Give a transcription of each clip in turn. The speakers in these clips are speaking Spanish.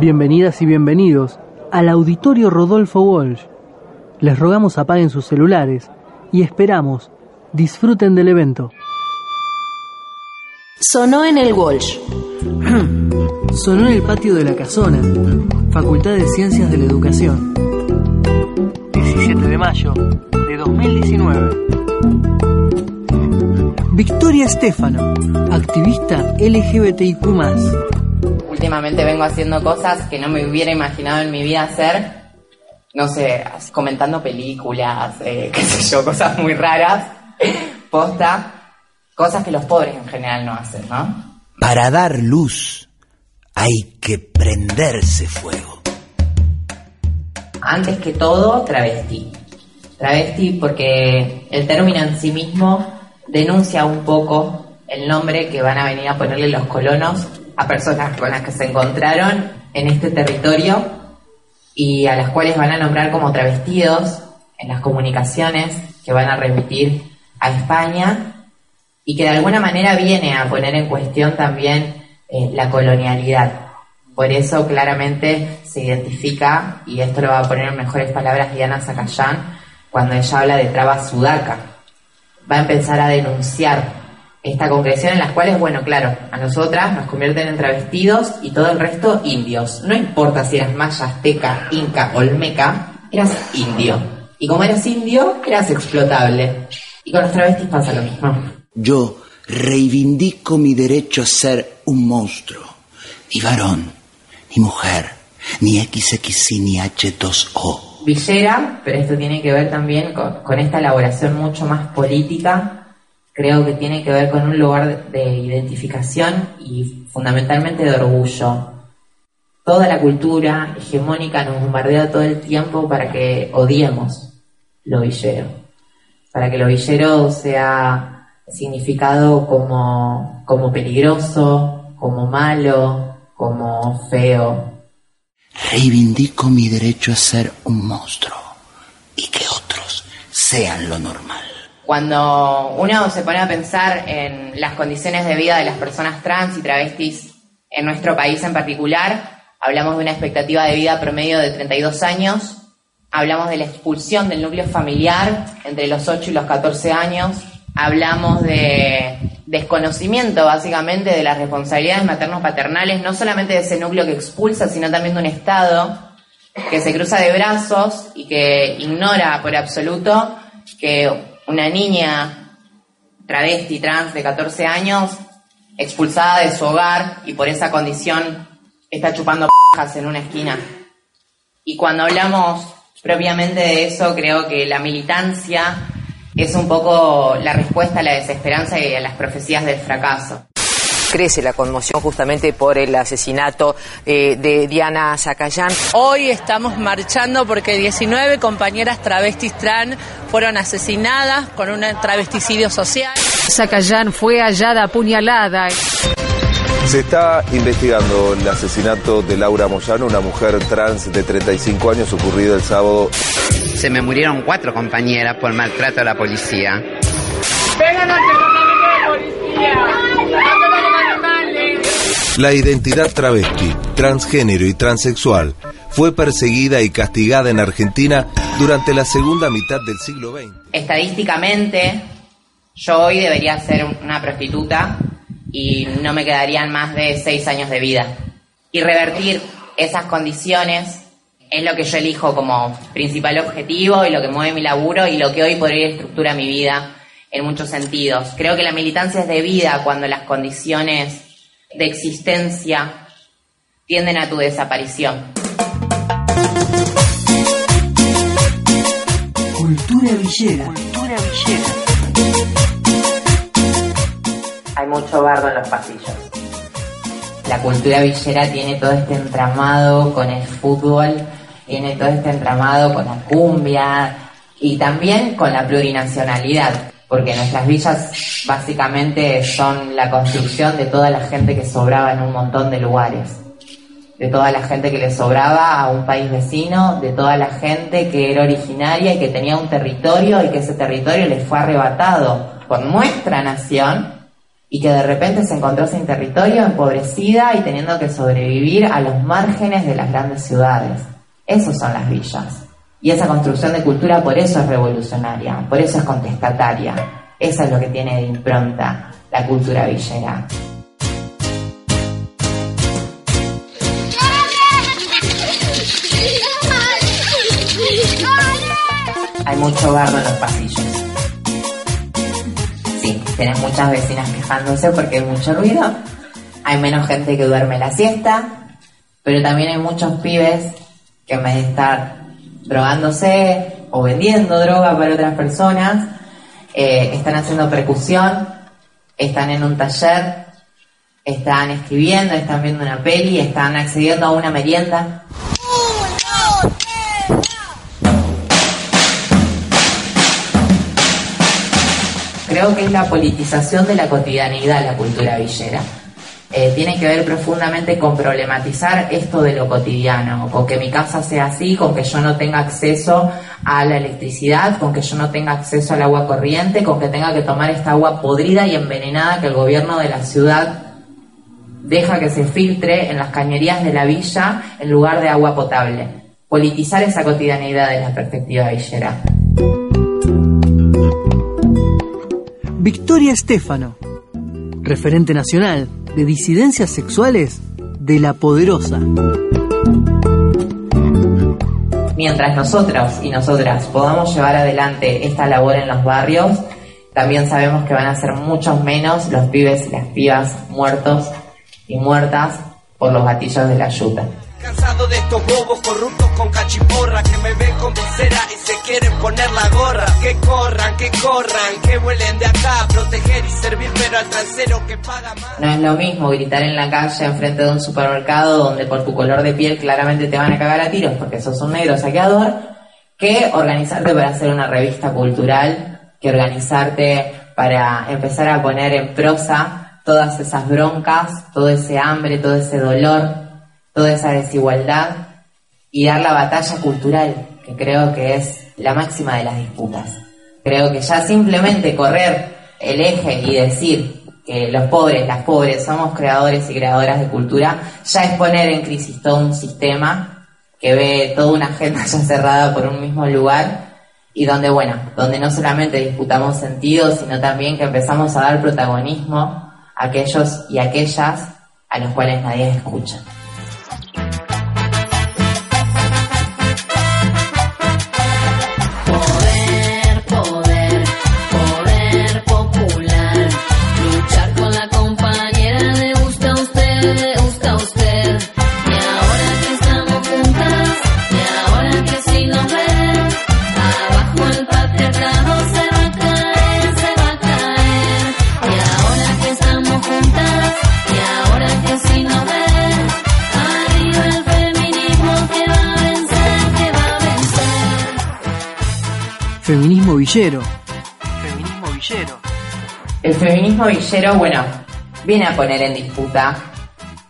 Bienvenidas y bienvenidos al auditorio Rodolfo Walsh. Les rogamos apaguen sus celulares y esperamos disfruten del evento. Sonó en el Walsh. Sonó en el patio de la Casona, Facultad de Ciencias de la Educación. 17 de mayo de 2019. Victoria Estefano, activista LGBTIQ últimamente vengo haciendo cosas que no me hubiera imaginado en mi vida hacer. No sé, comentando películas, eh, qué sé yo, cosas muy raras. Posta. Cosas que los pobres en general no hacen, ¿no? Para dar luz hay que prenderse fuego. Antes que todo, travesti. Travesti porque el término en sí mismo denuncia un poco el nombre que van a venir a ponerle los colonos a personas con las que se encontraron en este territorio y a las cuales van a nombrar como travestidos en las comunicaciones que van a remitir a España y que de alguna manera viene a poner en cuestión también eh, la colonialidad. Por eso claramente se identifica, y esto lo va a poner en mejores palabras Diana Zacayán, cuando ella habla de traba sudaca. Va a empezar a denunciar esta concreción en las cuales, bueno, claro, a nosotras nos convierten en travestidos y todo el resto indios. No importa si eras maya, azteca, inca, olmeca, eras indio. Y como eras indio, eras explotable. Y con los travestis pasa lo mismo. Yo reivindico mi derecho a ser un monstruo, ni varón, ni mujer, ni XXI ni H2O. Villera, pero esto tiene que ver también con, esta elaboración mucho más política creo que tiene que ver con un lugar de identificación y fundamentalmente de orgullo. Toda la cultura hegemónica nos bombardea todo el tiempo para que odiemos lo villero, para que lo villero sea significado como, como peligroso, como malo, como feo. Reivindico mi derecho a ser un monstruo y que otros sean lo normal. Cuando uno se pone a pensar en las condiciones de vida de las personas trans y travestis en nuestro país en particular, hablamos de una expectativa de vida promedio de 32 años, hablamos de la expulsión del núcleo familiar entre los 8 y los 14 años, hablamos de desconocimiento básicamente de las responsabilidades maternos-paternales, no solamente de ese núcleo que expulsa, sino también de un Estado que se cruza de brazos y que ignora por absoluto que una niña travesti, trans de 14 años, expulsada de su hogar y por esa condición está chupando p***as en una esquina. Y cuando hablamos propiamente de eso, creo que la militancia es un poco la respuesta a la desesperanza y a las profecías del fracaso crece la conmoción justamente por el asesinato eh, de Diana Zacayán. Hoy estamos marchando porque 19 compañeras travestis trans fueron asesinadas con un travesticidio social. Zacayán fue hallada apuñalada. Se está investigando el asesinato de Laura Moyano, una mujer trans de 35 años ocurrido el sábado. Se me murieron cuatro compañeras por maltrato a la policía. ¡Vengan a la policía! La identidad travesti, transgénero y transexual fue perseguida y castigada en Argentina durante la segunda mitad del siglo XX. Estadísticamente, yo hoy debería ser una prostituta y no me quedarían más de seis años de vida. Y revertir esas condiciones es lo que yo elijo como principal objetivo y lo que mueve mi laburo y lo que hoy por hoy estructura mi vida en muchos sentidos. Creo que la militancia es de vida cuando las condiciones de existencia tienden a tu desaparición. Cultura villera. Cultura villera. Mucho bardo en los pasillos. La cultura villera tiene todo este entramado con el fútbol, tiene todo este entramado con la cumbia y también con la plurinacionalidad porque nuestras villas básicamente son la construcción de toda la gente que sobraba en un montón de lugares. de toda la gente que le sobraba a un país vecino, de toda la gente que era originaria y que tenía un territorio y que ese territorio les fue arrebatado por nuestra nación y que de repente se encontró sin territorio, empobrecida y teniendo que sobrevivir a los márgenes de las grandes ciudades. Esas son las villas. Y esa construcción de cultura por eso es revolucionaria, por eso es contestataria. Eso es lo que tiene de impronta la cultura villera. Hay mucho barro en los pasillos. Sí, tienes muchas vecinas quejándose porque hay mucho ruido. Hay menos gente que duerme la siesta. Pero también hay muchos pibes que en vez de estar drogándose o vendiendo droga para otras personas, eh, están haciendo percusión, están en un taller, están escribiendo, están viendo una peli, están accediendo a una merienda. Creo que es la politización de la cotidianidad la cultura villera. Eh, tiene que ver profundamente con problematizar esto de lo cotidiano, con que mi casa sea así, con que yo no tenga acceso a la electricidad, con que yo no tenga acceso al agua corriente, con que tenga que tomar esta agua podrida y envenenada que el gobierno de la ciudad deja que se filtre en las cañerías de la villa en lugar de agua potable. Politizar esa cotidianidad de la perspectiva villera. Victoria Estefano, referente nacional de disidencias sexuales de La Poderosa. Mientras nosotros y nosotras podamos llevar adelante esta labor en los barrios, también sabemos que van a ser muchos menos los pibes y las pibas muertos y muertas por los gatillos de la yuta. Cansado de estos bobos corruptos con cachiporra que me ven con visera y se quieren poner la gorra. Que corran, que corran, que vuelen de acá, proteger y servir, pero al trasero que paga más. No es lo mismo gritar en la calle enfrente de un supermercado donde por tu color de piel claramente te van a cagar a tiros porque sos un negro saqueador, que organizarte para hacer una revista cultural, que organizarte para empezar a poner en prosa todas esas broncas, todo ese hambre, todo ese dolor toda esa desigualdad y dar la batalla cultural, que creo que es la máxima de las disputas. Creo que ya simplemente correr el eje y decir que los pobres, las pobres, somos creadores y creadoras de cultura, ya es poner en crisis todo un sistema que ve toda una agenda ya cerrada por un mismo lugar y donde, bueno, donde no solamente disputamos sentido, sino también que empezamos a dar protagonismo a aquellos y aquellas a los cuales nadie escucha. Feminismo villero. Feminismo villero. El feminismo villero, bueno, viene a poner en disputa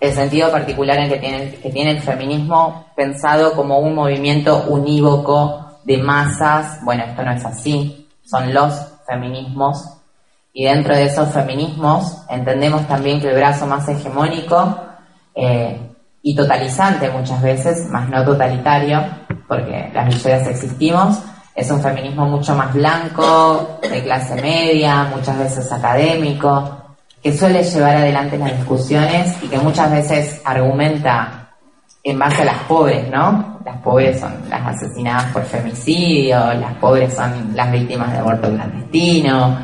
el sentido particular en que tiene, que tiene el feminismo pensado como un movimiento unívoco de masas. Bueno, esto no es así, son los feminismos. Y dentro de esos feminismos entendemos también que el brazo más hegemónico eh, y totalizante muchas veces, más no totalitario, porque las villeras existimos, es un feminismo mucho más blanco, de clase media, muchas veces académico, que suele llevar adelante las discusiones y que muchas veces argumenta en base a las pobres, ¿no? Las pobres son las asesinadas por femicidio, las pobres son las víctimas de aborto clandestino,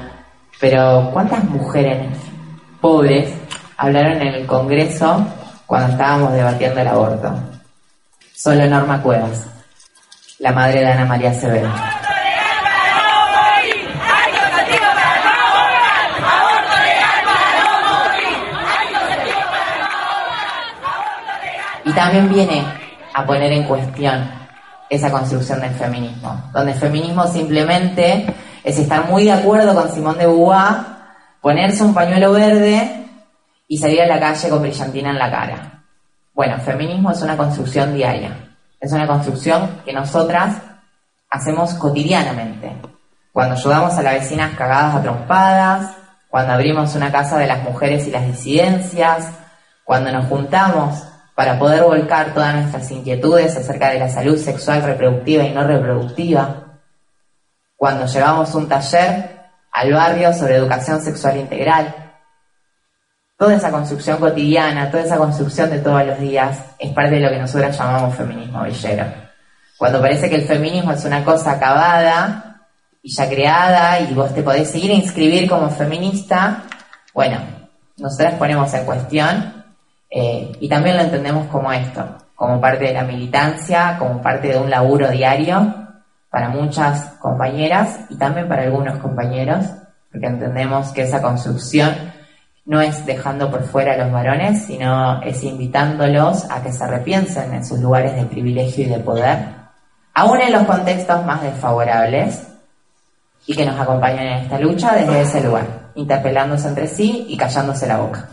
pero ¿cuántas mujeres pobres hablaron en el Congreso cuando estábamos debatiendo el aborto? Solo Norma Cuevas la madre de Ana María Severo. Y también viene a poner en cuestión esa construcción del feminismo, donde el feminismo simplemente es estar muy de acuerdo con Simón de Beauvoir, ponerse un pañuelo verde y salir a la calle con brillantina en la cara. Bueno, feminismo es una construcción diaria. Es una construcción que nosotras hacemos cotidianamente. Cuando ayudamos a las vecinas cagadas a trompadas, cuando abrimos una casa de las mujeres y las disidencias, cuando nos juntamos para poder volcar todas nuestras inquietudes acerca de la salud sexual reproductiva y no reproductiva, cuando llevamos un taller al barrio sobre educación sexual integral. Toda esa construcción cotidiana, toda esa construcción de todos los días es parte de lo que nosotros llamamos feminismo villero. Cuando parece que el feminismo es una cosa acabada y ya creada y vos te podés seguir a inscribir como feminista, bueno, nosotras ponemos en cuestión eh, y también lo entendemos como esto, como parte de la militancia, como parte de un laburo diario para muchas compañeras y también para algunos compañeros, porque entendemos que esa construcción no es dejando por fuera a los varones, sino es invitándolos a que se repiensen en sus lugares de privilegio y de poder, aún en los contextos más desfavorables, y que nos acompañen en esta lucha desde ese lugar, interpelándose entre sí y callándose la boca.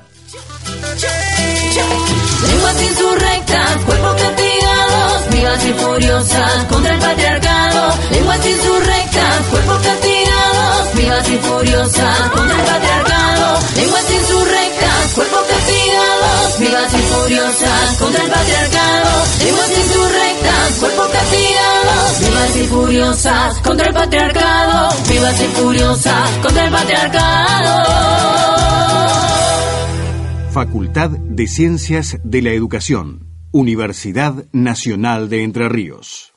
Vivas y furiosas contra el patriarcado, lenguas insurrectas, cuerpos castigados, vivas y furiosas contra el patriarcado, lenguas insurrectas, cuerpos castigados, vivas y furiosas contra el patriarcado, lenguas insurrectas, cuerpos castigados, vivas y furiosas contra el patriarcado, vivas y furiosas contra el patriarcado. Facultad de Ciencias de la Educación Universidad Nacional de Entre Ríos.